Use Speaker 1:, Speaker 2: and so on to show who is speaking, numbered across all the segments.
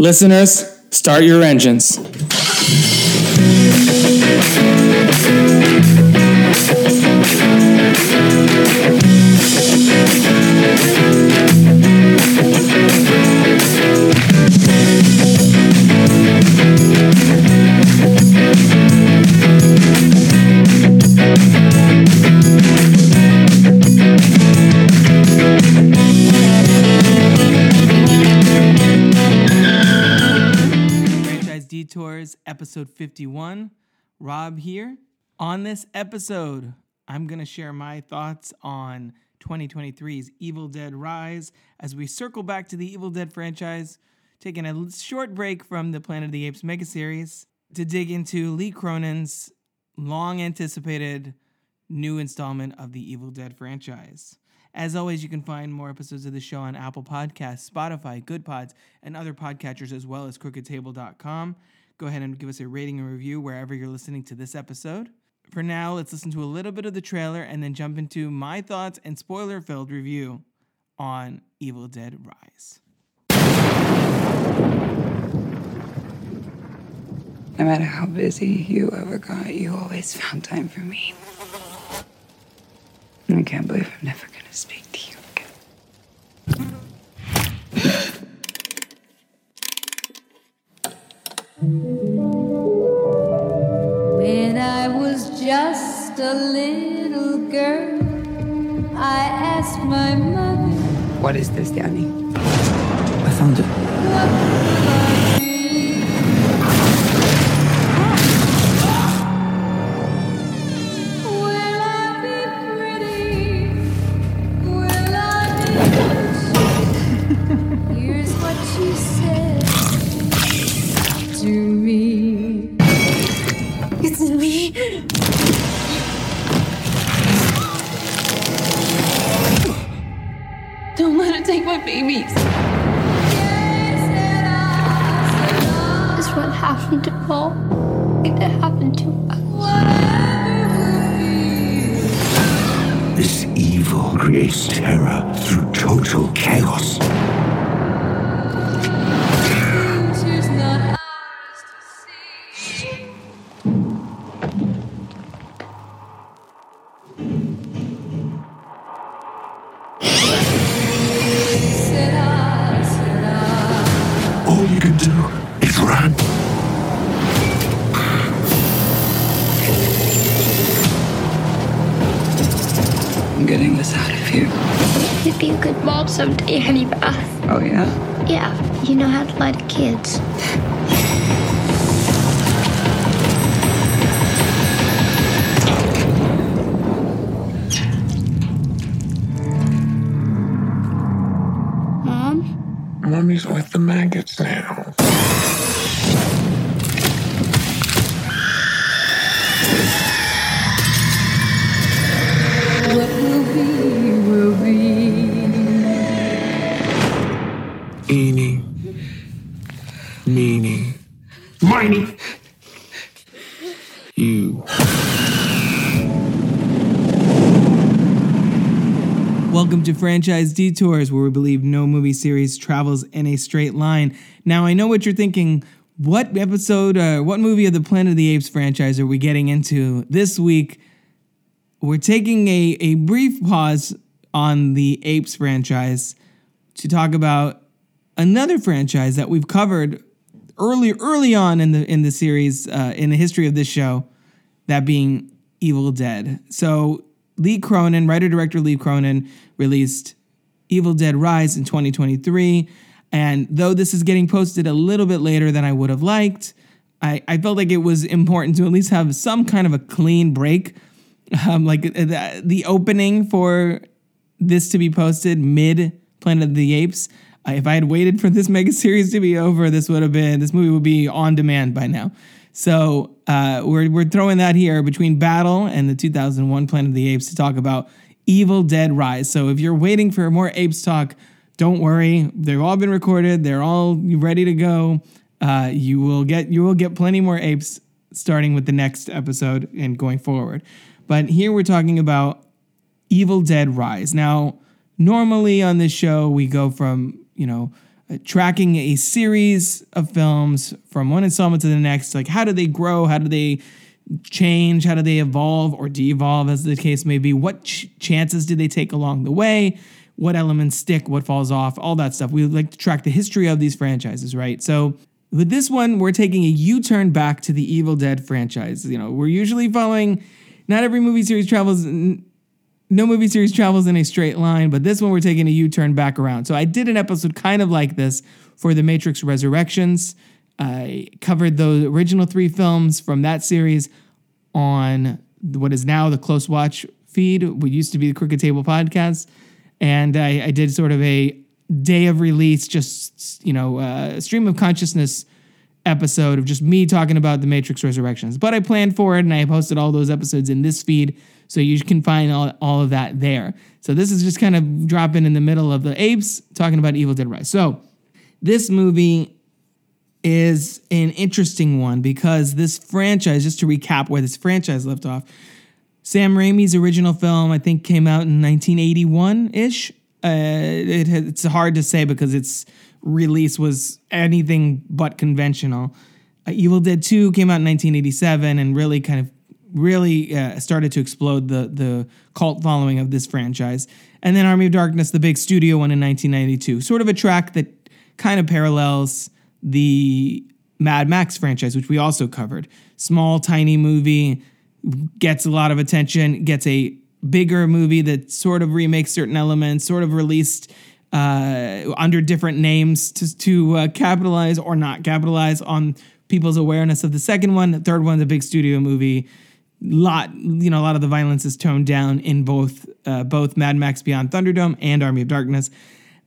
Speaker 1: Listeners, start your engines.
Speaker 2: Episode 51. Rob here. On this episode, I'm going to share my thoughts on 2023's Evil Dead Rise as we circle back to the Evil Dead franchise, taking a short break from the Planet of the Apes mega series to dig into Lee Cronin's long anticipated new installment of the Evil Dead franchise. As always, you can find more episodes of the show on Apple Podcasts, Spotify, Goodpods, and other podcatchers, as well as crookedtable.com. Go ahead and give us a rating and review wherever you're listening to this episode. For now, let's listen to a little bit of the trailer and then jump into my thoughts and spoiler filled review on Evil Dead Rise.
Speaker 3: No matter how busy you ever got, you always found time for me. I can't believe I'm never gonna speak to you
Speaker 4: a little girl, I asked my mother
Speaker 3: What is this, Danny?
Speaker 5: I found it.
Speaker 3: Getting this out of here.
Speaker 6: You'd be a good mom someday, honey bath.
Speaker 3: Uh, oh, yeah?
Speaker 6: Yeah, you know how to lie to kids. Mom?
Speaker 5: Mommy's with the maggots now.
Speaker 2: Franchise Detours, where we believe no movie series travels in a straight line. Now, I know what you're thinking. What episode, uh, what movie of the Planet of the Apes franchise are we getting into this week? We're taking a, a brief pause on the Apes franchise to talk about another franchise that we've covered early early on in the in the series uh, in the history of this show, that being Evil Dead. So Lee Cronin, writer director Lee Cronin, released Evil Dead Rise in 2023. And though this is getting posted a little bit later than I would have liked, I, I felt like it was important to at least have some kind of a clean break. Um, like uh, the, the opening for this to be posted mid Planet of the Apes. Uh, if I had waited for this mega series to be over, this would have been this movie would be on demand by now. So uh, we're we're throwing that here between Battle and the 2001 Planet of the Apes to talk about Evil Dead Rise. So if you're waiting for more Apes talk, don't worry. They've all been recorded. They're all ready to go. Uh, you will get you will get plenty more apes starting with the next episode and going forward. But here we're talking about Evil Dead Rise. Now, normally on this show we go from you know tracking a series of films from one installment to the next. Like, how do they grow? How do they change? How do they evolve or de-evolve, as the case may be? What ch- chances did they take along the way? What elements stick? What falls off? All that stuff. We like to track the history of these franchises, right? So with this one, we're taking a U-turn back to the Evil Dead franchise. You know, we're usually following. Not every movie series travels. No movie series travels in a straight line, but this one we're taking a U-turn back around. So I did an episode kind of like this for The Matrix Resurrections. I covered the original three films from that series on what is now the Close Watch feed, what used to be the Crooked Table podcast, and I, I did sort of a day of release, just you know, uh, stream of consciousness episode of just me talking about the Matrix Resurrections. But I planned for it, and I posted all those episodes in this feed, so you can find all, all of that there. So this is just kind of dropping in the middle of the apes talking about Evil Dead Rise. So this movie is an interesting one because this franchise, just to recap where this franchise left off, Sam Raimi's original film, I think, came out in 1981 ish. Uh, it, it's hard to say because its release was anything but conventional. Uh, Evil Dead 2 came out in 1987 and really kind of really uh, started to explode the the cult following of this franchise. And then Army of Darkness, the big studio one in 1992, sort of a track that kind of parallels the Mad Max franchise, which we also covered. Small, tiny movie gets a lot of attention, gets a bigger movie that sort of remakes certain elements, sort of released uh, under different names to, to uh, capitalize or not capitalize on people's awareness of the second one. The third one's a big studio movie. Lot, you know, a lot of the violence is toned down in both uh, both Mad Max Beyond Thunderdome and Army of Darkness,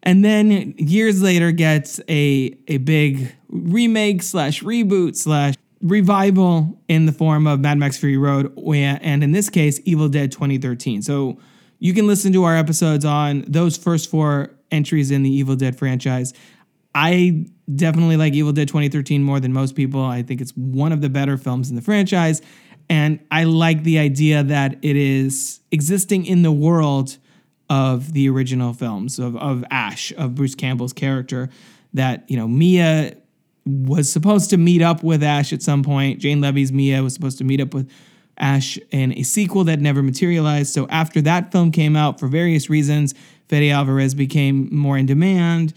Speaker 2: and then years later gets a a big remake slash reboot slash revival in the form of Mad Max Fury Road, and in this case, Evil Dead 2013. So you can listen to our episodes on those first four entries in the Evil Dead franchise. I definitely like Evil Dead 2013 more than most people. I think it's one of the better films in the franchise. And I like the idea that it is existing in the world of the original films of, of Ash, of Bruce Campbell's character. That, you know, Mia was supposed to meet up with Ash at some point. Jane Levy's Mia was supposed to meet up with Ash in a sequel that never materialized. So after that film came out, for various reasons, Fede Alvarez became more in demand,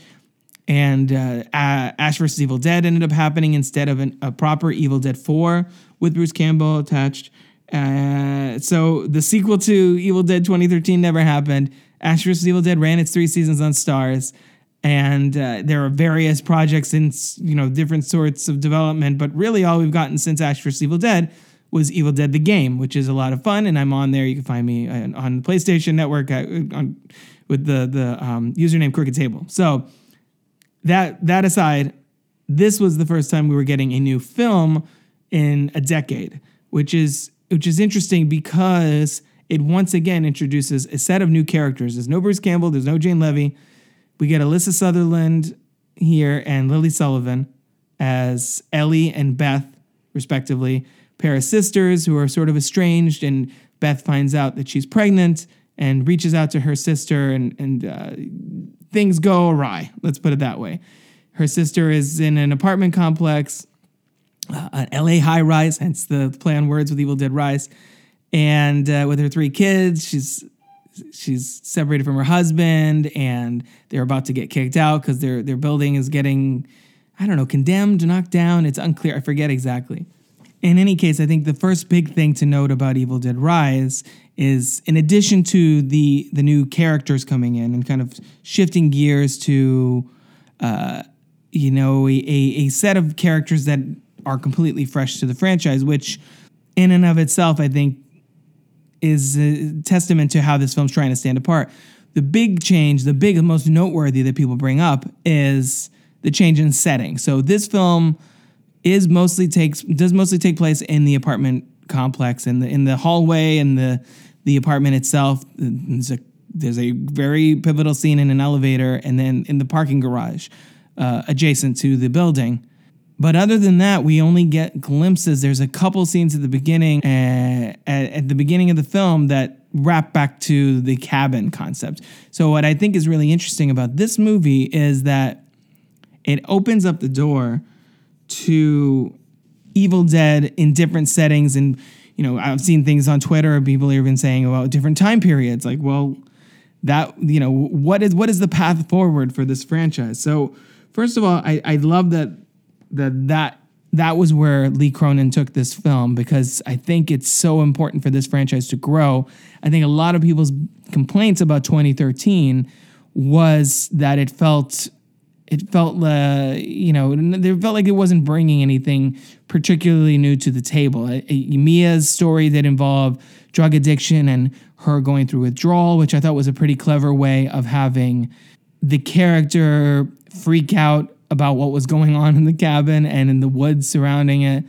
Speaker 2: and uh, Ash vs. Evil Dead ended up happening instead of an, a proper Evil Dead 4 with Bruce Campbell attached. Uh, so the sequel to Evil Dead 2013 never happened. Ash vs. Evil Dead ran its three seasons on Starz, and uh, there are various projects in you know different sorts of development but really all we've gotten since ash vs evil dead was evil dead the game which is a lot of fun and i'm on there you can find me on the playstation network uh, on, with the the um, username crooked table so that that aside this was the first time we were getting a new film in a decade which is which is interesting because it once again introduces a set of new characters there's no bruce campbell there's no jane levy we get Alyssa Sutherland here and Lily Sullivan as Ellie and Beth, respectively, pair of sisters who are sort of estranged. And Beth finds out that she's pregnant and reaches out to her sister, and, and uh, things go awry. Let's put it that way. Her sister is in an apartment complex, uh, an LA high rise, hence the play on words with Evil Dead Rise. And uh, with her three kids, she's she's separated from her husband and they're about to get kicked out because their their building is getting I don't know condemned, knocked down. It's unclear. I forget exactly. In any case, I think the first big thing to note about Evil Dead Rise is, in addition to the the new characters coming in and kind of shifting gears to, uh, you know, a, a set of characters that are completely fresh to the franchise, which in and of itself, I think is a testament to how this film's trying to stand apart. The big change, the big, most noteworthy that people bring up is the change in setting. So this film is mostly takes does mostly take place in the apartment complex in the in the hallway and the the apartment itself. There's a there's a very pivotal scene in an elevator and then in the parking garage uh, adjacent to the building. But other than that, we only get glimpses. There's a couple scenes at the beginning, uh, at, at the beginning of the film that wrap back to the cabin concept. So what I think is really interesting about this movie is that it opens up the door to Evil Dead in different settings. And, you know, I've seen things on Twitter, of people even saying about different time periods. Like, well, that, you know, what is what is the path forward for this franchise? So, first of all, I, I love that that that that was where Lee Cronin took this film because I think it's so important for this franchise to grow. I think a lot of people's complaints about 2013 was that it felt it felt uh, you know it felt like it wasn't bringing anything particularly new to the table. Uh, Mia's story that involved drug addiction and her going through withdrawal, which I thought was a pretty clever way of having the character freak out about what was going on in the cabin and in the woods surrounding it,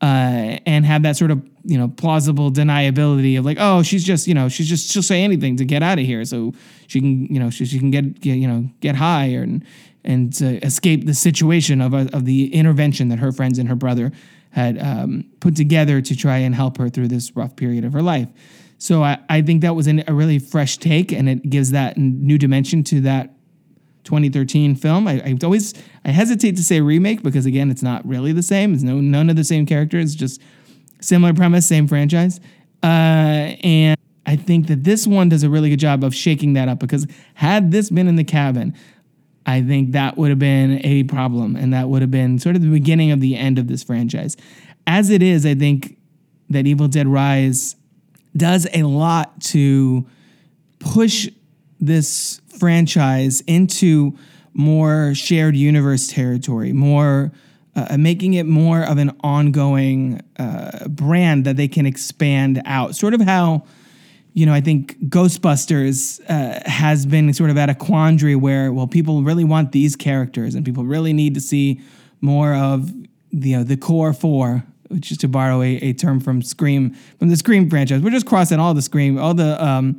Speaker 2: uh, and have that sort of you know plausible deniability of like, oh, she's just you know she's just she'll say anything to get out of here, so she can you know she, she can get, get you know get high and and escape the situation of of the intervention that her friends and her brother had um, put together to try and help her through this rough period of her life. So I, I think that was an, a really fresh take, and it gives that new dimension to that 2013 film. I, I always I hesitate to say remake because again, it's not really the same. It's no none of the same characters, just similar premise, same franchise. Uh, and I think that this one does a really good job of shaking that up because had this been in the cabin, I think that would have been a problem and that would have been sort of the beginning of the end of this franchise. As it is, I think that Evil Dead Rise does a lot to push this franchise into more shared universe territory, more uh, making it more of an ongoing uh, brand that they can expand out. Sort of how, you know, I think Ghostbusters uh, has been sort of at a quandary where, well, people really want these characters and people really need to see more of you know the core four which is to borrow a, a term from Scream, from the Scream franchise. We're just crossing all the Scream, all the um,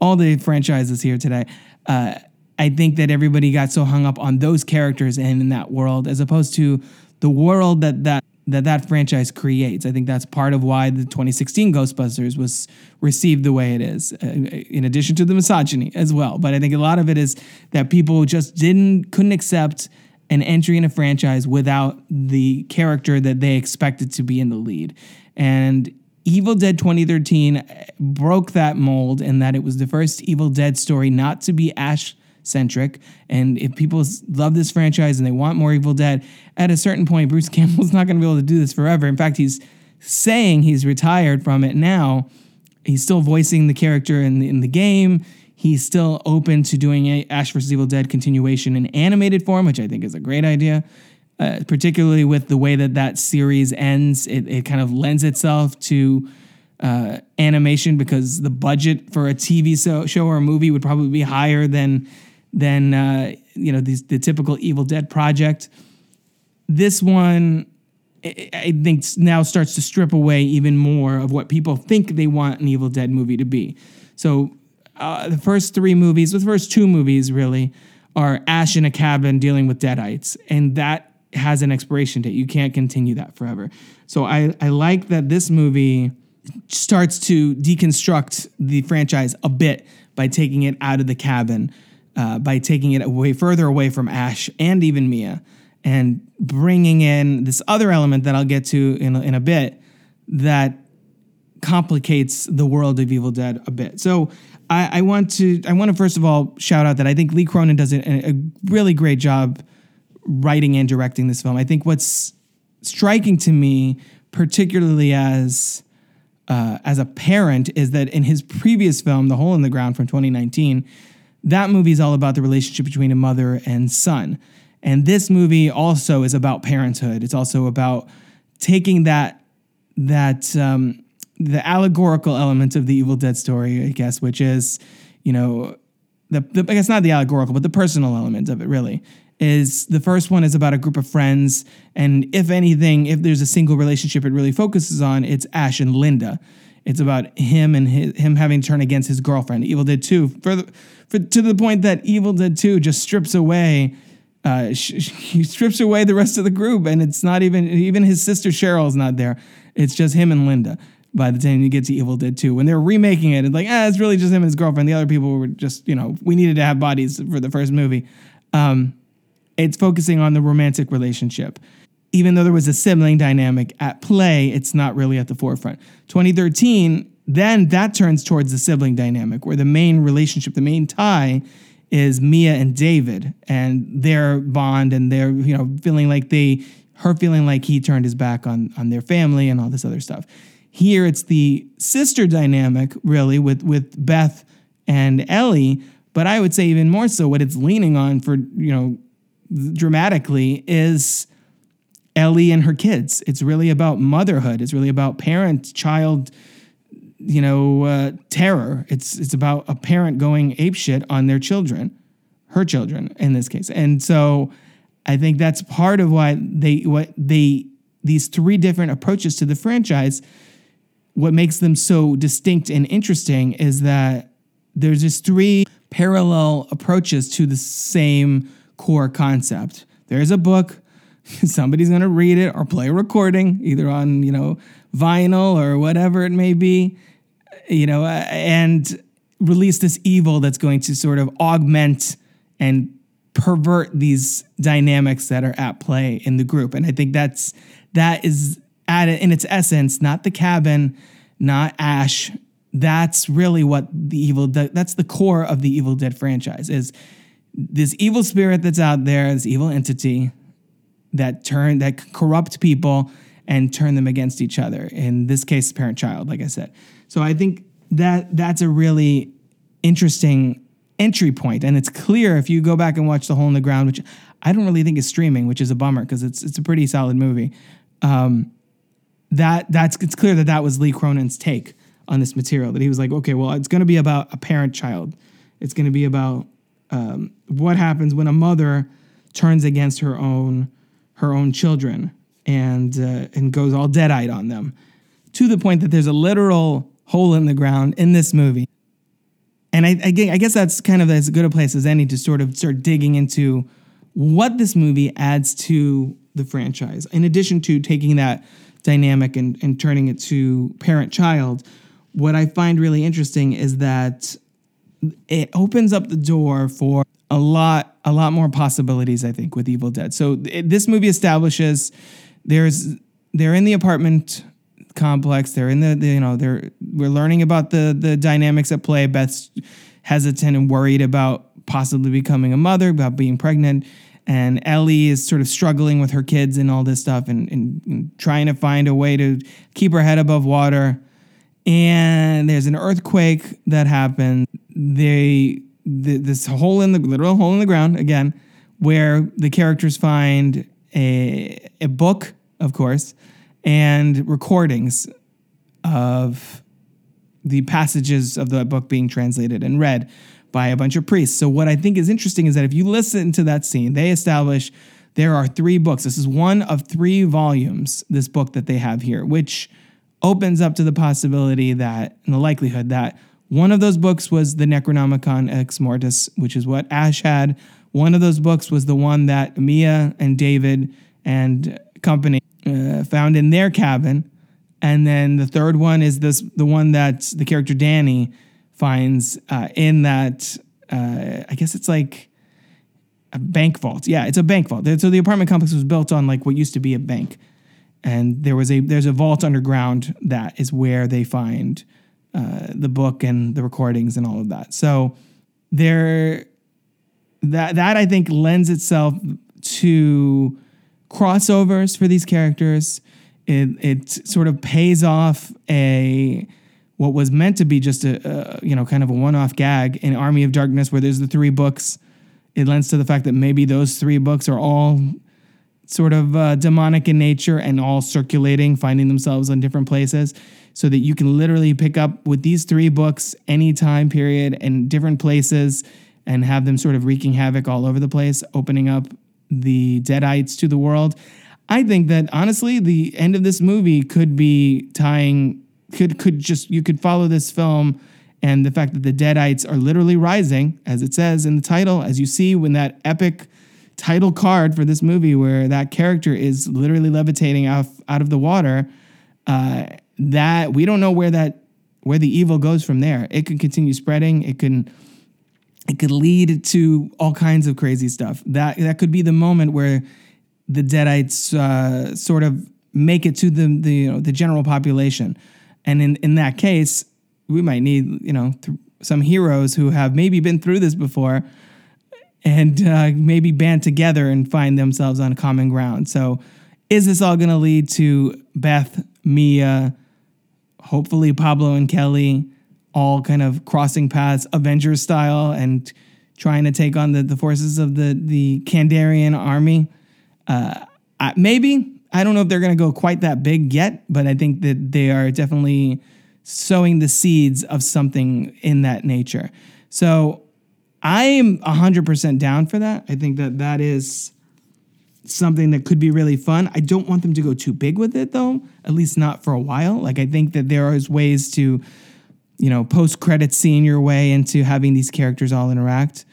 Speaker 2: all the franchises here today uh, I think that everybody got so hung up on those characters and in that world, as opposed to the world that that that that franchise creates. I think that's part of why the 2016 Ghostbusters was received the way it is, uh, in addition to the misogyny as well. But I think a lot of it is that people just didn't couldn't accept an entry in a franchise without the character that they expected to be in the lead. And Evil Dead 2013 eh, broke that mold in that it was the first Evil Dead story not to be Ash centric. And if people love this franchise and they want more Evil Dead, at a certain point, Bruce Campbell's not going to be able to do this forever. In fact, he's saying he's retired from it now. He's still voicing the character in the, in the game. He's still open to doing a Ash vs. Evil Dead continuation in animated form, which I think is a great idea uh, particularly with the way that that series ends. It, it kind of lends itself to uh, animation because the budget for a TV show, show or a movie would probably be higher than than uh, you know these, the typical Evil Dead project. This one, I think, now starts to strip away even more of what people think they want an Evil Dead movie to be. So uh, the first three movies, the first two movies really, are Ash in a cabin dealing with deadites, and that has an expiration date. You can't continue that forever. So I, I like that this movie starts to deconstruct the franchise a bit by taking it out of the cabin, uh, by taking it away further away from Ash and even Mia, and bringing in this other element that I'll get to in, in a bit that complicates the world of Evil Dead a bit. So I, I want to I want to first of all shout out that I think Lee Cronin does a, a really great job writing and directing this film. I think what's striking to me, particularly as uh, as a parent, is that in his previous film, The Hole in the Ground from 2019, that movie is all about the relationship between a mother and son. And this movie also is about parenthood. It's also about taking that that um, the allegorical element of the Evil Dead story, I guess, which is, you know, the, the I guess not the allegorical, but the personal element of it, really, is the first one is about a group of friends and if anything if there's a single relationship it really focuses on it's ash and linda it's about him and his, him having to turn against his girlfriend evil dead 2 for, the, for to the point that evil dead 2 just strips away uh, he strips away the rest of the group and it's not even even his sister cheryl's not there it's just him and linda by the time you get to Evil Dead 2. When they're remaking it, it's like, ah, it's really just him and his girlfriend. The other people were just, you know, we needed to have bodies for the first movie. Um, it's focusing on the romantic relationship. Even though there was a sibling dynamic at play, it's not really at the forefront. 2013, then that turns towards the sibling dynamic, where the main relationship, the main tie, is Mia and David and their bond and their, you know, feeling like they, her feeling like he turned his back on on their family and all this other stuff. Here it's the sister dynamic, really, with with Beth and Ellie. But I would say even more so, what it's leaning on for you know dramatically is Ellie and her kids. It's really about motherhood. It's really about parent child, you know, uh, terror. It's it's about a parent going apeshit on their children, her children in this case. And so, I think that's part of why they what they these three different approaches to the franchise. What makes them so distinct and interesting is that there's just three parallel approaches to the same core concept. There's a book, somebody's going to read it or play a recording either on, you know, vinyl or whatever it may be, you know, and release this evil that's going to sort of augment and pervert these dynamics that are at play in the group. And I think that's that is at in its essence not the cabin, not Ash, that's really what the evil that's the core of the evil dead franchise is this evil spirit that's out there this evil entity that turn that corrupt people and turn them against each other in this case parent child like i said so i think that that's a really interesting entry point and it's clear if you go back and watch the hole in the ground which i don't really think is streaming which is a bummer because it's it's a pretty solid movie um, that that's it's clear that that was lee cronin's take on this material that he was like, okay, well, it's going to be about a parent child. It's going to be about um, what happens when a mother turns against her own her own children and uh, and goes all dead-eyed on them to the point that there's a literal hole in the ground in this movie. And I, I, I guess that's kind of as good a place as any to sort of start digging into what this movie adds to the franchise. In addition to taking that dynamic and, and turning it to parent child, what I find really interesting is that it opens up the door for a lot a lot more possibilities I think with Evil Dead. So it, this movie establishes there's they're in the apartment complex. They're in the, the, you know they're we're learning about the the dynamics at play. Beth's hesitant and worried about possibly becoming a mother, about being pregnant. And Ellie is sort of struggling with her kids and all this stuff and, and, and trying to find a way to keep her head above water and there's an earthquake that happened. They the, this hole in the literal hole in the ground again, where the characters find a a book, of course, and recordings of the passages of the book being translated and read by a bunch of priests. So what I think is interesting is that if you listen to that scene, they establish there are three books. This is one of three volumes, this book that they have here, which opens up to the possibility that, and the likelihood that one of those books was the Necronomicon Ex Mortis, which is what Ash had. One of those books was the one that Mia and David and company uh, found in their cabin. And then the third one is this the one that the character Danny finds uh, in that uh, I guess it's like a bank vault. Yeah, it's a bank vault. So the apartment complex was built on like what used to be a bank and there was a there's a vault underground that is where they find uh, the book and the recordings and all of that. So there that that I think lends itself to crossovers for these characters. It it sort of pays off a what was meant to be just a, a you know kind of a one-off gag in Army of Darkness where there's the three books. It lends to the fact that maybe those three books are all sort of uh, demonic in nature and all circulating, finding themselves in different places, so that you can literally pick up with these three books any time period and different places and have them sort of wreaking havoc all over the place, opening up the Deadites to the world. I think that honestly, the end of this movie could be tying, could could just you could follow this film and the fact that the Deadites are literally rising, as it says in the title, as you see when that epic title card for this movie where that character is literally levitating out, out of the water uh, that we don't know where that where the evil goes from there. It can continue spreading. It can it could lead to all kinds of crazy stuff. That that could be the moment where the Deadites uh, sort of make it to the the you know, the general population, and in in that case, we might need you know th- some heroes who have maybe been through this before, and uh, maybe band together and find themselves on common ground. So, is this all going to lead to Beth, Mia, hopefully Pablo and Kelly? all kind of crossing paths, Avengers style, and trying to take on the, the forces of the the Kandarian army. Uh, maybe I don't know if they're going to go quite that big yet, but I think that they are definitely sowing the seeds of something in that nature. So I am hundred percent down for that. I think that that is something that could be really fun. I don't want them to go too big with it though, at least not for a while. Like I think that there is ways to you know, post credit scene your way into having these characters all interact.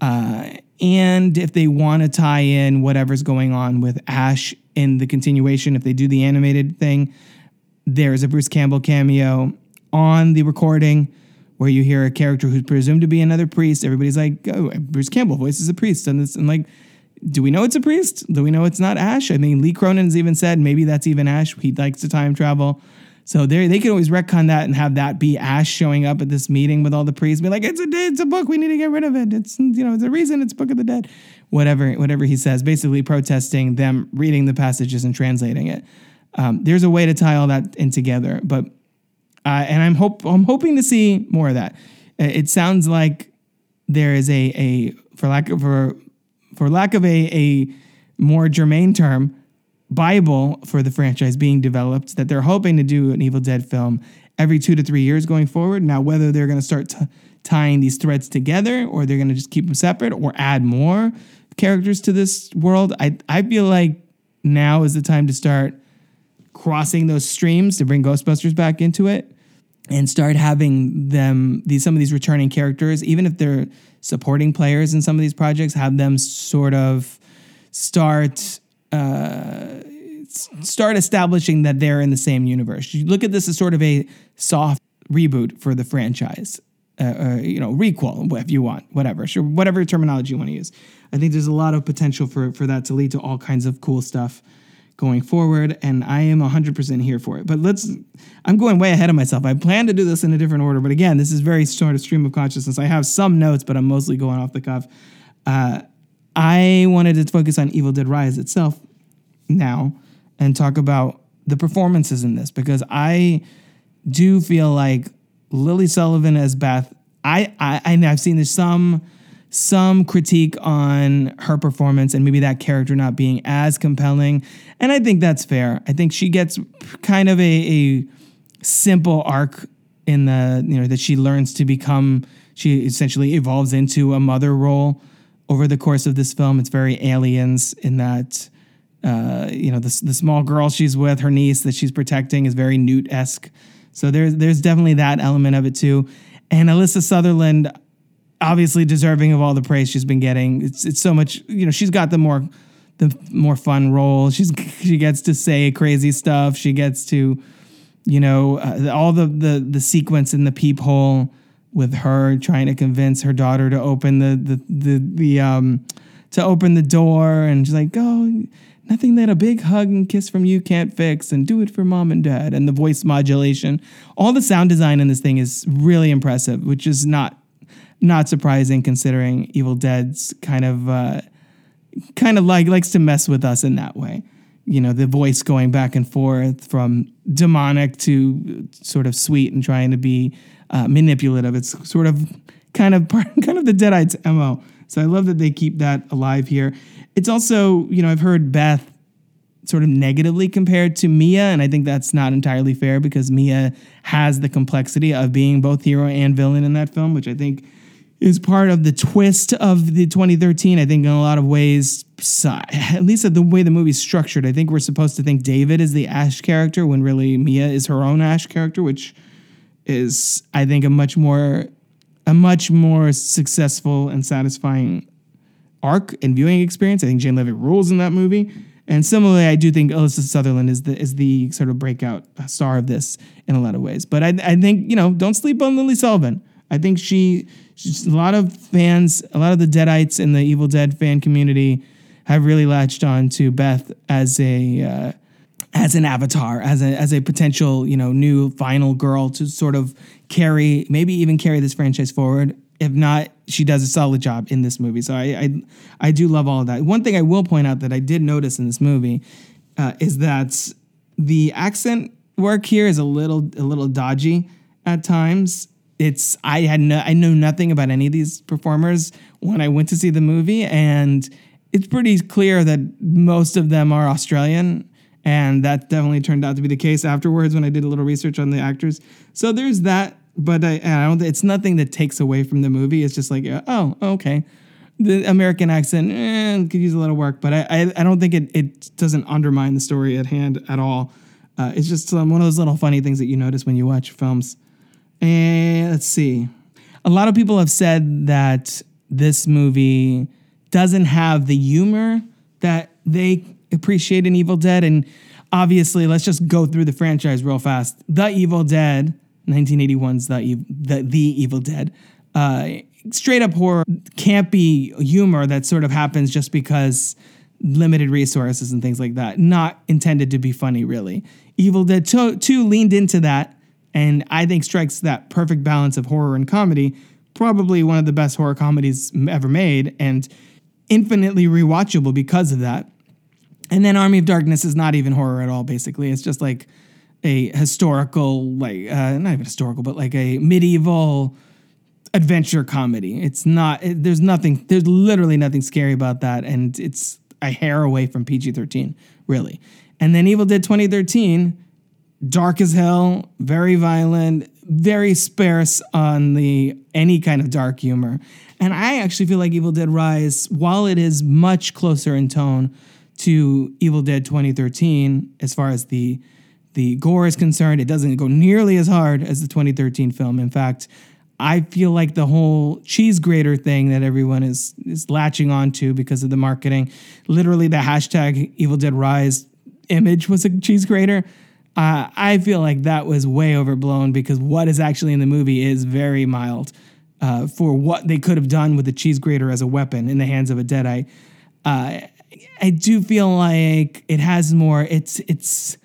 Speaker 2: Uh, and if they want to tie in whatever's going on with Ash in the continuation, if they do the animated thing, there's a Bruce Campbell cameo on the recording where you hear a character who's presumed to be another priest. Everybody's like, oh, Bruce Campbell voices a priest. And, this, and like, do we know it's a priest? Do we know it's not Ash? I mean, Lee Cronin's even said maybe that's even Ash. He likes to time travel. So they they could always retcon that and have that be Ash showing up at this meeting with all the priests, be like, "It's a it's a book. We need to get rid of it. It's you know the reason it's Book of the Dead." Whatever whatever he says, basically protesting them reading the passages and translating it. Um, there's a way to tie all that in together, but uh, and I'm hope I'm hoping to see more of that. Uh, it sounds like there is a a for lack of for for lack of a a more germane term Bible for the franchise being developed that they're hoping to do an Evil Dead film every two to three years going forward. Now, whether they're going to start t- tying these threads together or they're going to just keep them separate or add more characters to this world, I, I feel like now is the time to start crossing those streams to bring Ghostbusters back into it and start having them these some of these returning characters even if they're supporting players in some of these projects have them sort of start uh, start establishing that they're in the same universe. You look at this as sort of a soft reboot for the franchise. Uh, uh, you know, requel if you want, whatever, sure, whatever terminology you want to use. I think there's a lot of potential for for that to lead to all kinds of cool stuff going forward, and I am 100% here for it. But let's, I'm going way ahead of myself. I plan to do this in a different order, but again, this is very sort of stream of consciousness. I have some notes, but I'm mostly going off the cuff. Uh, I wanted to focus on Evil Dead Rise itself now and talk about the performances in this because I do feel like Lily Sullivan as Beth. I I I've seen some some critique on her performance and maybe that character not being as compelling, and I think that's fair. I think she gets kind of a, a simple arc in the you know that she learns to become. She essentially evolves into a mother role over the course of this film. It's very aliens in that uh, you know, the, the small girl she's with, her niece that she's protecting is very Newt esque. So there's there's definitely that element of it too. And Alyssa Sutherland, obviously deserving of all the praise she's been getting. It's it's so much. You know, she's got the more the more fun role. She's she gets to say crazy stuff. She gets to, you know, uh, all the the the sequence in the peephole with her trying to convince her daughter to open the the the the um to open the door and she's like, go. Oh, nothing that a big hug and kiss from you can't fix, and do it for mom and dad. And the voice modulation, all the sound design in this thing is really impressive, which is not not surprising considering Evil Dead's kind of uh, kind of like likes to mess with us in that way. You know, the voice going back and forth from demonic to sort of sweet and trying to be uh, manipulative. It's sort of kind of part, kind of the Deadites mo. So I love that they keep that alive here. It's also, you know, I've heard Beth sort of negatively compared to Mia, and I think that's not entirely fair because Mia has the complexity of being both hero and villain in that film, which I think is part of the twist of the 2013. I think in a lot of ways, at least the way the movie's structured, I think we're supposed to think David is the Ash character when really Mia is her own Ash character, which is I think a much more a much more successful and satisfying arc and viewing experience. I think Jane Levy rules in that movie. And similarly, I do think Alyssa Sutherland is the is the sort of breakout star of this in a lot of ways. But I, I think you know don't sleep on Lily Sullivan. I think she, a lot of fans, a lot of the Deadites in the Evil Dead fan community have really latched on to Beth as a uh, as an avatar, as a as a potential you know new final girl to sort of carry, maybe even carry this franchise forward. If not, she does a solid job in this movie. So I I, I do love all of that. One thing I will point out that I did notice in this movie uh, is that the accent work here is a little a little dodgy at times. It's I had no I know nothing about any of these performers when I went to see the movie, and it's pretty clear that most of them are Australian, and that definitely turned out to be the case afterwards when I did a little research on the actors. So there's that, but I, I don't. It's nothing that takes away from the movie. It's just like oh okay, the American accent eh, could use a little work, but I I, I don't think it it doesn't undermine the story at hand at all. Uh, it's just um, one of those little funny things that you notice when you watch films. And let's see. A lot of people have said that this movie doesn't have the humor that they appreciate in Evil Dead. And obviously, let's just go through the franchise real fast. The Evil Dead, 1981's The, Ev- the, the Evil Dead, uh, straight up horror, campy humor that sort of happens just because limited resources and things like that. Not intended to be funny, really. Evil Dead 2, 2 leaned into that and I think strikes that perfect balance of horror and comedy. Probably one of the best horror comedies ever made and infinitely rewatchable because of that. And then Army of Darkness is not even horror at all, basically. It's just like a historical, like, uh, not even historical, but like a medieval adventure comedy. It's not, it, there's nothing, there's literally nothing scary about that. And it's a hair away from PG 13, really. And then Evil Dead 2013, dark as hell, very violent, very sparse on the any kind of dark humor. And I actually feel like Evil Dead Rise, while it is much closer in tone to Evil Dead 2013 as far as the the gore is concerned, it doesn't go nearly as hard as the 2013 film. In fact, I feel like the whole cheese grater thing that everyone is is latching onto because of the marketing, literally the hashtag Evil Dead Rise image was a cheese grater. Uh, I feel like that was way overblown because what is actually in the movie is very mild uh, for what they could have done with the cheese grater as a weapon in the hands of a deadite. Uh, I do feel like it has more. It's it's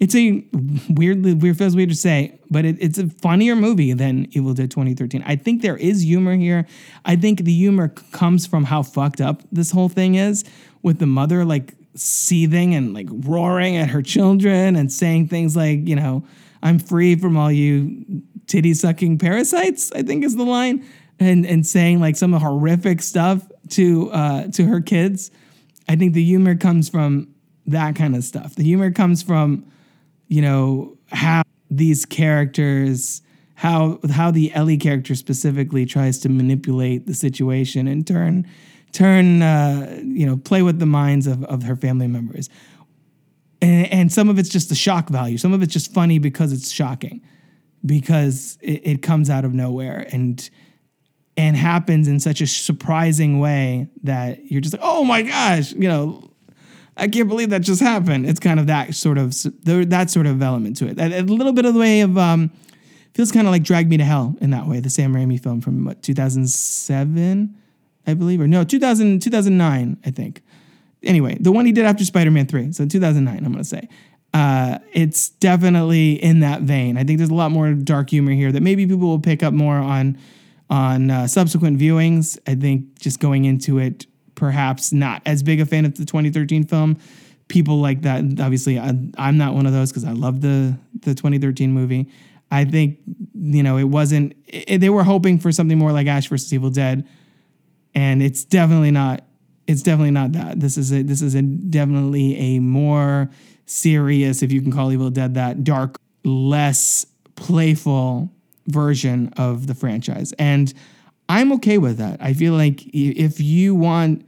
Speaker 2: it's a weirdly weird feels weird to say, but it, it's a funnier movie than Evil Dead 2013. I think there is humor here. I think the humor comes from how fucked up this whole thing is with the mother like seething and like roaring at her children and saying things like, you know, I'm free from all you titty sucking parasites, I think is the line. And and saying like some horrific stuff to uh to her kids. I think the humor comes from that kind of stuff. The humor comes from, you know, how these characters how how the Ellie character specifically tries to manipulate the situation and turn turn uh, you know play with the minds of, of her family members and, and some of it's just the shock value some of it's just funny because it's shocking because it, it comes out of nowhere and and happens in such a surprising way that you're just like oh my gosh you know I can't believe that just happened. It's kind of that sort of that sort of element to it. A, little bit of the way of um, feels kind of like Drag Me to Hell in that way. The Sam Raimi film from what 2007, I believe, or no 2000 2009, I think. Anyway, the one he did after Spider Man Three, so 2009, I'm gonna say. Uh, it's definitely in that vein. I think there's a lot more dark humor here that maybe people will pick up more on on uh, subsequent viewings. I think just going into it, perhaps not as big a fan of the 2013 film. People like that. Obviously, I, I'm not one of those because I love the the 2013 movie. I think you know it wasn't. It, they were hoping for something more like Ash versus Evil Dead, and it's definitely not. It's definitely not that. This is a this is a definitely a more serious, if you can call Evil Dead that, dark, less playful version of the franchise, and I'm okay with that. I feel like if you want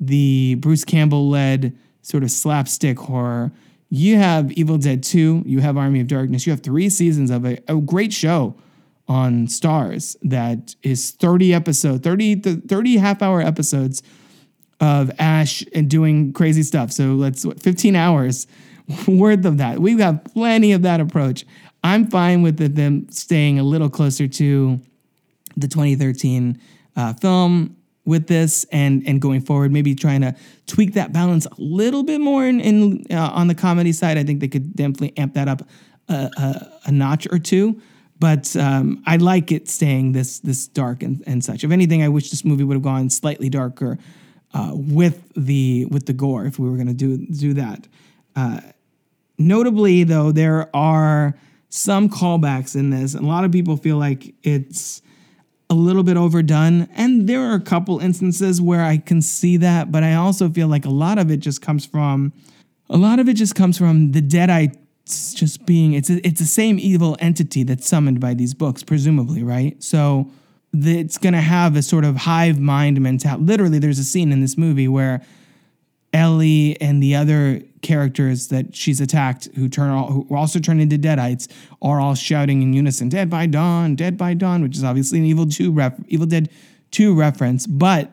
Speaker 2: the Bruce Campbell led sort of slapstick horror. You have Evil Dead 2, you have Army of Darkness, you have three seasons of a, a great show on Starz that is 30 episode, 30, th- 30 half hour episodes of Ash and doing crazy stuff. So let's 15 hours worth of that. We've got plenty of that approach. I'm fine with them staying a little closer to the 2013 uh, film with this and and going forward maybe trying to tweak that balance a little bit more in, in uh, on the comedy side i think they could definitely amp that up a, a, a notch or two but um, i like it staying this this dark and, and such. If anything i wish this movie would have gone slightly darker uh, with the with the gore if we were going to do do that. Uh, notably though there are some callbacks in this. And a lot of people feel like it's a little bit overdone. And there are a couple instances where I can see that, but I also feel like a lot of it just comes from a lot of it just comes from the Deadite just being it's a, it's the same evil entity that's summoned by these books, presumably, right? So the, it's going to have a sort of hive mind mentality. Literally, there's a scene in this movie where Ellie and the other characters that she's attacked, who turn all, who also turn into Deadites, are all shouting in unison, "Dead by dawn, dead by dawn," which is obviously an Evil Two ref, Evil Dead Two reference. But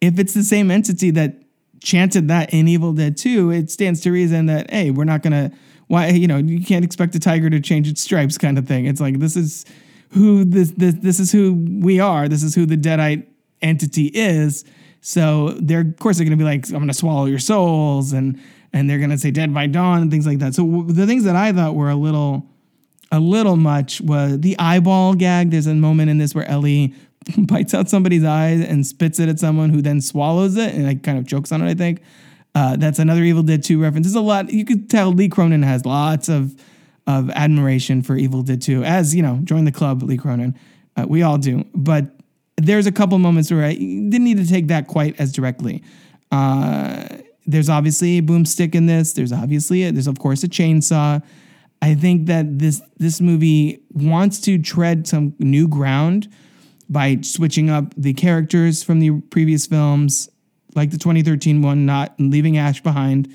Speaker 2: if it's the same entity that chanted that in Evil Dead Two, it stands to reason that hey, we're not gonna why you know you can't expect a tiger to change its stripes kind of thing. It's like this is who this this this is who we are. This is who the Deadite entity is. So they're of course they're gonna be like, I'm gonna swallow your souls and and they're gonna say dead by dawn and things like that. So the things that I thought were a little a little much was the eyeball gag. There's a moment in this where Ellie bites out somebody's eye and spits it at someone who then swallows it and like kind of chokes on it, I think. Uh, that's another Evil Dead 2 reference. There's a lot. You could tell Lee Cronin has lots of of admiration for Evil Dead 2. As you know, join the club, Lee Cronin. Uh, we all do. But there's a couple moments where I didn't need to take that quite as directly. Uh, there's obviously a boomstick in this. There's obviously a, there's of course a chainsaw. I think that this this movie wants to tread some new ground by switching up the characters from the previous films, like the 2013 one, not leaving Ash behind,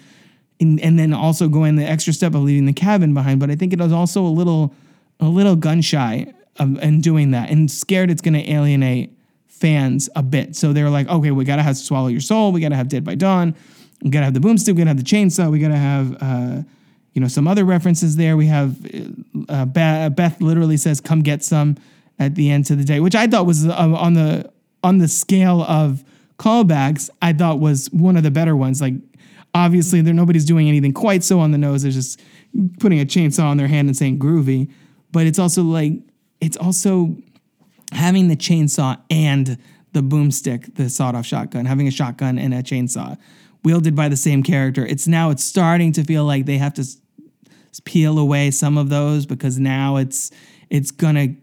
Speaker 2: and, and then also going the extra step of leaving the cabin behind. But I think it was also a little a little gun shy of, in doing that and scared it's going to alienate fans a bit. So they were like, okay, we got to have Swallow Your Soul. We got to have Dead by Dawn. We got to have the boomstick. We got to have the chainsaw. We got to have, uh, you know, some other references there. We have uh, Beth literally says, come get some at the end of the day, which I thought was uh, on the on the scale of callbacks, I thought was one of the better ones. Like, obviously, there nobody's doing anything quite so on the nose. They're just putting a chainsaw on their hand and saying groovy. But it's also like it's also having the chainsaw and the boomstick, the sawed-off shotgun, having a shotgun and a chainsaw wielded by the same character. It's now it's starting to feel like they have to peel away some of those because now it's it's gonna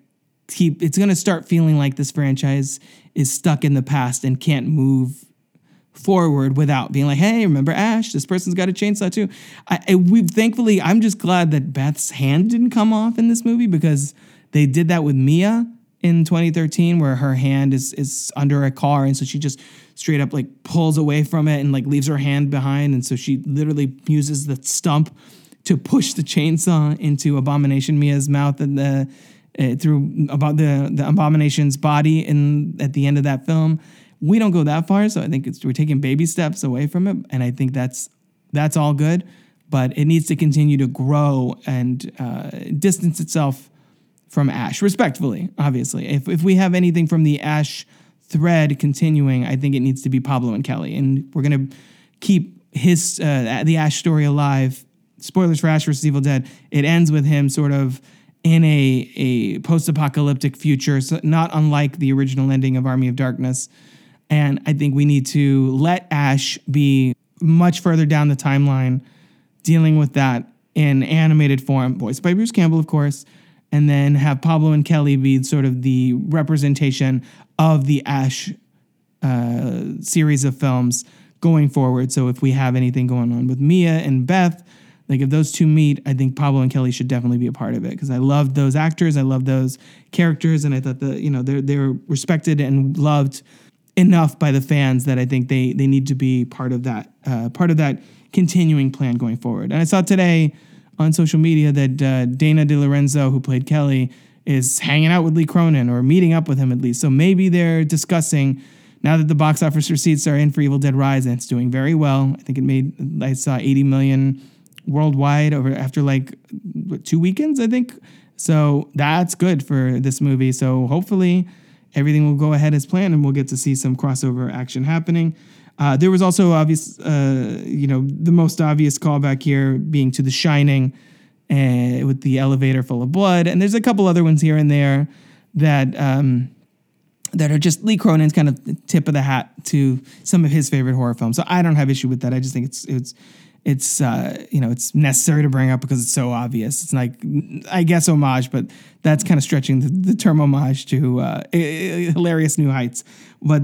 Speaker 2: keep it's gonna start feeling like this franchise is stuck in the past and can't move forward without being like, hey, remember Ash? This person's got a chainsaw too. I, I we thankfully I'm just glad that Beth's hand didn't come off in this movie because they did that with Mia in 2013 where her hand is is under a car and so she just straight up like pulls away from it and like leaves her hand behind and so she literally uses the stump to push the chainsaw into abomination mia's mouth and the uh, through about the the abomination's body in at the end of that film we don't go that far so i think we're taking baby steps away from it and i think that's that's all good but it needs to continue to grow and uh, distance itself from Ash, respectfully, obviously. If, if we have anything from the Ash thread continuing, I think it needs to be Pablo and Kelly. And we're to keep his uh, the Ash story alive. Spoilers for Ash vs. Evil Dead. It ends with him sort of in a, a post apocalyptic future, so not unlike the original ending of Army of Darkness. And I think we need to let Ash be much further down the timeline dealing with that in animated form, voiced by Bruce Campbell, of course and then have Pablo and Kelly be sort of the representation of the Ash uh, series of films going forward. So if we have anything going on with Mia and Beth, like if those two meet, I think Pablo and Kelly should definitely be a part of it because I loved those actors, I love those characters, and I thought that you know they're they're respected and loved enough by the fans that I think they they need to be part of that uh, part of that continuing plan going forward. And I saw today on social media that uh, Dana DeLorenzo, who played Kelly, is hanging out with Lee Cronin or meeting up with him at least. So maybe they're discussing now that the box office receipts are in for Evil Dead Rise and it's doing very well. I think it made I saw 80 million worldwide over after like two weekends, I think. So that's good for this movie. So hopefully everything will go ahead as planned, and we'll get to see some crossover action happening. Uh, there was also obvious, uh, you know, the most obvious callback here being to The Shining, uh, with the elevator full of blood, and there's a couple other ones here and there that um, that are just Lee Cronin's kind of tip of the hat to some of his favorite horror films. So I don't have issue with that. I just think it's it's it's uh, you know it's necessary to bring up because it's so obvious. It's like I guess homage, but that's kind of stretching the, the term homage to uh, hilarious new heights. But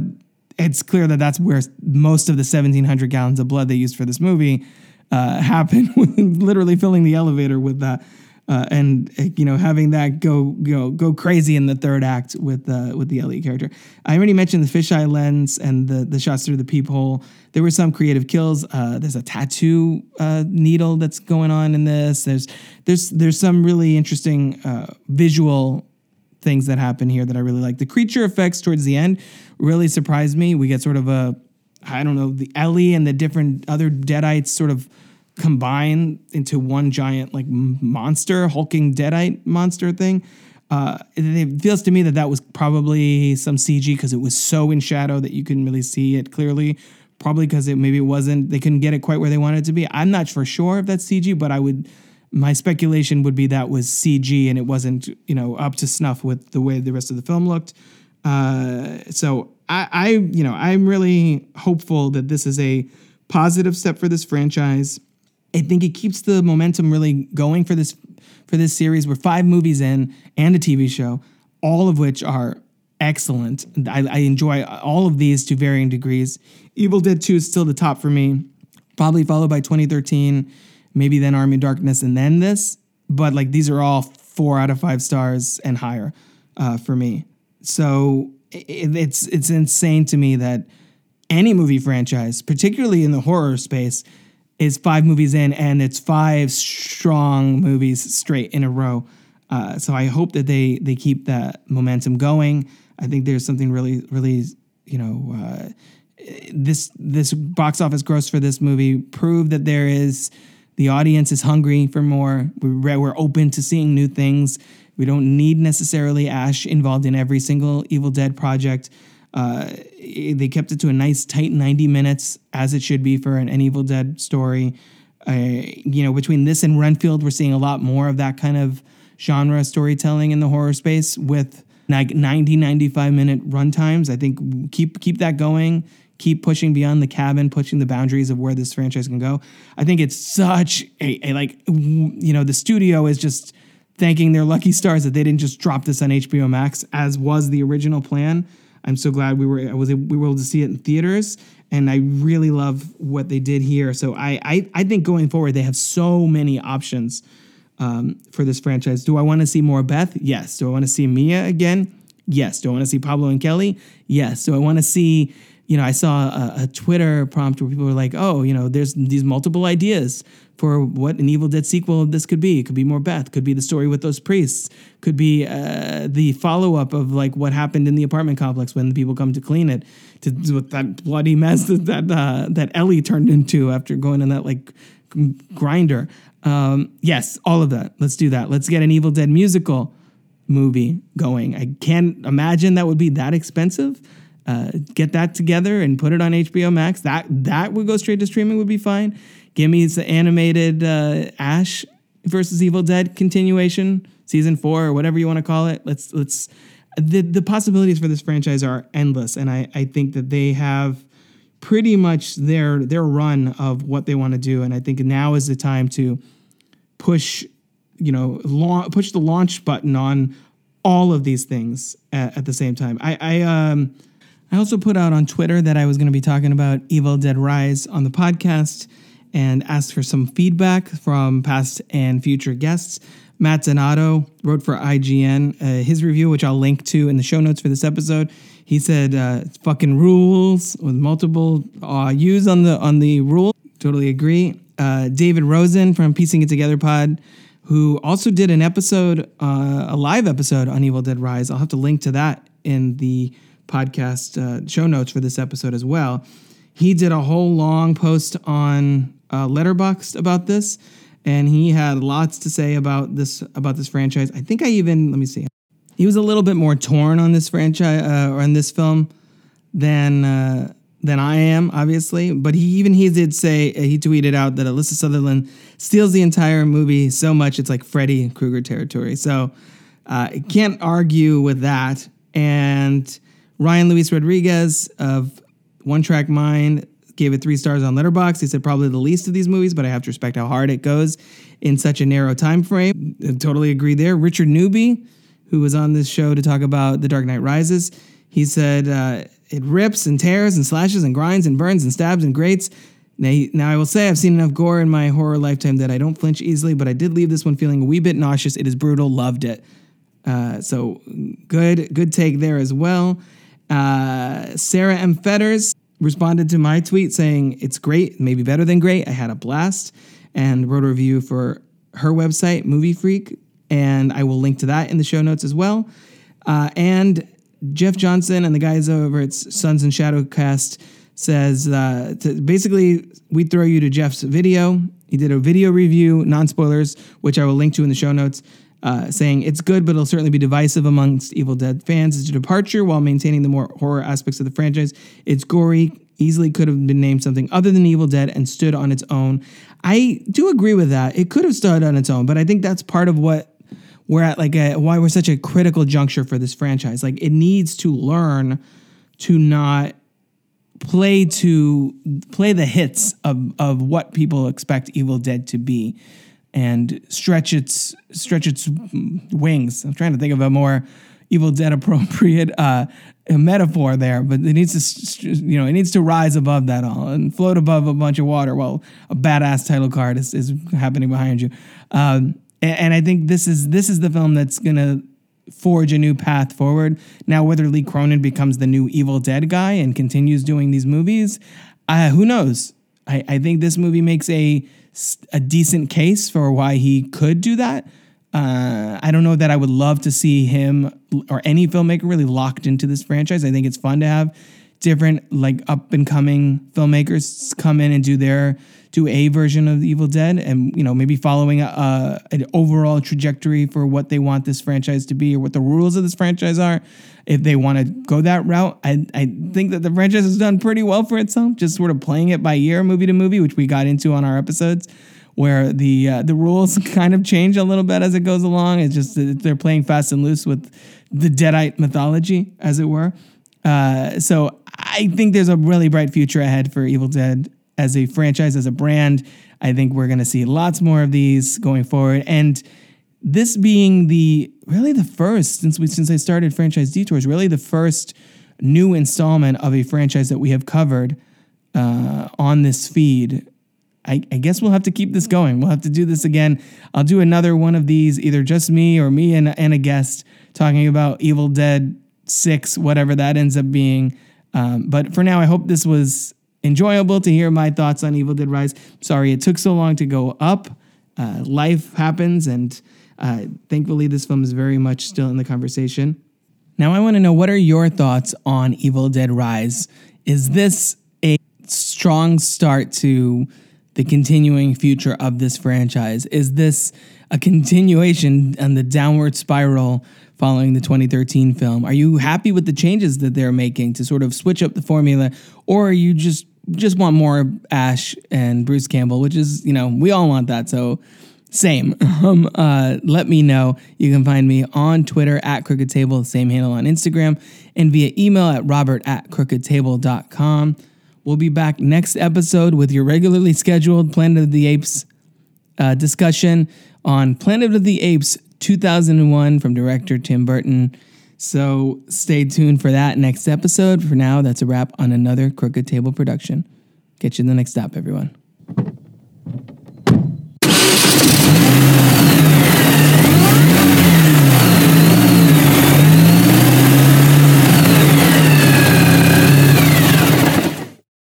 Speaker 2: it's clear that that's where most of the 1,700 gallons of blood they used for this movie uh, happened, literally filling the elevator with that. Uh, and uh, you know having that go go go crazy in the third act with uh, with the Elliot character. I already mentioned the fisheye lens and the the shots through the peephole. There were some creative kills. Uh, there's a tattoo uh, needle that's going on in this. There's there's there's some really interesting uh, visual things that happen here that I really like. The creature effects towards the end really surprised me. We get sort of a I don't know the Ellie and the different other Deadites sort of combine into one giant like monster, hulking deadite monster thing. Uh, it, feels to me that that was probably some CG because it was so in shadow that you couldn't really see it clearly. Probably because it maybe it wasn't they couldn't get it quite where they wanted it to be. I'm not for sure if that's CG, but I would my speculation would be that was CG and it wasn't you know up to snuff with the way the rest of the film looked. Uh, so I, I you know I'm really hopeful that this is a positive step for this franchise. I think it keeps the momentum really going for this for this series. We're five movies in and a TV show, all of which are excellent. I, I enjoy all of these to varying degrees. Evil Dead 2 is still the top for me, probably followed by 2013, maybe then Army of Darkness, and then this. But like these are all four out of five stars and higher uh, for me. So it, it's it's insane to me that any movie franchise, particularly in the horror space, is five movies in, and it's five strong movies straight in a row. Uh, so I hope that they they keep that momentum going. I think there's something really, really, you know, uh, this this box office gross for this movie proved that there is the audience is hungry for more. We're, we're open to seeing new things. We don't need necessarily Ash involved in every single Evil Dead project. Uh, they kept it to a nice tight 90 minutes as it should be for an, an Evil Dead story. Uh, you know, between this and Renfield, we're seeing a lot more of that kind of genre storytelling in the horror space with like 90, 95 minute runtimes. I think keep keep that going. Keep pushing beyond the cabin, pushing the boundaries of where this franchise can go. I think it's such a, a like you know the studio is just thanking their lucky stars that they didn't just drop this on HBO Max as was the original plan. I'm so glad we were I was we were able to see it in theaters, and I really love what they did here. So I I, I think going forward they have so many options um, for this franchise. Do I want to see more Beth? Yes. Do I want to see Mia again? Yes. Do I want to see Pablo and Kelly? Yes. Do I want to see you know, I saw a, a, Twitter prompt where people were like, "Oh, you know, there's these multiple ideas for what an Evil Dead sequel of this could be. It could be more Beth. Could be the story with those priests. Could be uh, the follow up of like what happened in the apartment complex when the people come to clean it. To with that bloody mess that that, uh, that Ellie turned into after going in that like grinder. Um, yes, all of that. Let's do that. Let's get an Evil Dead musical movie going. I can't imagine that would be that expensive." Uh, get that together and put it on HBO Max. That that would go straight to streaming would be fine. Give me the animated uh, Ash versus Evil Dead continuation, season four or whatever you want to call it. Let's let's the the possibilities for this franchise are endless, and I I think that they have pretty much their their run of what they want to do, and I think now is the time to push you know la- push the launch button on all of these things at, at the same time. I I um I also put out on Twitter that I was going to be talking about Evil Dead Rise on the podcast and asked for some feedback from past and future guests. Matt Donato wrote for IGN uh, his review, which I'll link to in the show notes for this episode. He said, uh, "Fucking rules with multiple uh, U's on the on the rule." Totally agree. Uh, David Rosen from Piecing It Together Pod, who also did an episode, uh, a live episode on Evil Dead Rise. I'll have to link to that in the podcast uh, show notes for this episode as well. He did a whole long post on uh, Letterboxd about this, and he had lots to say about this about this franchise. I think I even let me see. he was a little bit more torn on this franchise uh, or on this film than uh, than I am, obviously. But he even he did say he tweeted out that Alyssa Sutherland steals the entire movie so much it's like Freddy Krueger territory. So uh, can't argue with that. And Ryan Luis Rodriguez of One Track Mind gave it three stars on Letterboxd. He said probably the least of these movies, but I have to respect how hard it goes in such a narrow time frame. I totally agree there. Richard Newby, who was on this show to talk about The Dark Knight Rises, he said uh, it rips and tears and slashes and grinds and burns and stabs and grates. Now, now, I will say I've seen enough gore in my horror lifetime that I don't flinch easily, but I did leave this one feeling a wee bit nauseous. It is brutal. Loved it. Uh, so good, good take there as well. Uh, Sara M. Fetters responded to my tweet saying it's great, maybe better than great. I had a blast and wrote a review for her website, MovieFreak, and I will link to that in the show notes as well. Uh, and Jeff Johnson and the guys over at Suns and Shadowcast says uh, to, basically we throw you to Jeff's video. He did a video review, non spoilers, which I will link to in the show notes. Uh, saying it's good, but it'll certainly be divisive amongst Evil Dead fans. It's a departure while maintaining the more horror aspects of the franchise. It's gory, easily could have been named something other than Evil Dead and stood on its own. I do agree with that. It could have stood on its own, but I think that's part of what we're at, like a, why we're such a critical juncture for this franchise. Like it needs to learn to not play to play the hits of of what people expect Evil Dead to be and stretch its stretch its wings. I'm trying to think of a more Evil Dead appropriate uh, metaphor there, but it needs to you know it needs to rise above that all and float above a bunch of water while a badass title card is, is happening behind you. Um, and, and I think this is this is the film that's gonna forge a new path forward. Now, whether Lee Cronin becomes the new Evil Dead guy and continues doing these movies, uh, who knows? I, I think this movie makes a a decent case for why he could do that. Uh, I don't know that I would love to see him or any filmmaker really locked into this franchise. I think it's fun to have different like up and coming filmmakers come in and do their do a version of the Evil Dead, and you know maybe following a, an overall trajectory for what they want this franchise to be or what the rules of this franchise are. If they want to go that route, I I think that the franchise has done pretty well for itself, just sort of playing it by year, movie to movie, which we got into on our episodes where the uh, the rules kind of change a little bit as it goes along. It's just they're playing fast and loose with the Deadite mythology, as it were. Uh, so I think there's a really bright future ahead for Evil Dead as a franchise, as a brand. I think we're going to see lots more of these going forward. And this being the really the first since we since I started franchise detours, really the first new installment of a franchise that we have covered uh, on this feed. I, I, guess we'll have to keep this going. We'll have to do this again. I'll do another one of these, either just me or me and, and a guest talking about Evil Dead 6, whatever that ends up being. Um, but for now, I hope this was enjoyable to hear my thoughts on Evil Dead Rise. Sorry it took so long to go up. Uh, life happens, and uh, thankfully, this film is very much still in the conversation. Now, I want to know what are your thoughts on Evil Dead Rise? Is this a strong start to the continuing future of this franchise? Is this a continuation on the downward spiral following the 2013 film? Are you happy with the changes that they're making to sort of switch up the formula, or are you just just want more Ash and Bruce Campbell, which is, you know, we all want that. So same. Um, uh, let me know. You can find me on Twitter at Crooked Table, same handle on Instagram, and via email at robert at crookedtable.com. We'll be back next episode with your regularly scheduled Planet of the Apes uh, discussion on Planet of the Apes 2001 from director Tim Burton. So stay tuned for that next episode. For now, that's a wrap on another Crooked Table production. Get you in the next stop, everyone.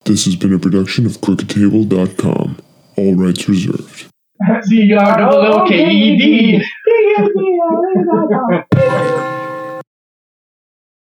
Speaker 5: This has been a production of CrookedTable.com. All rights reserved.
Speaker 7: The art of the little KED.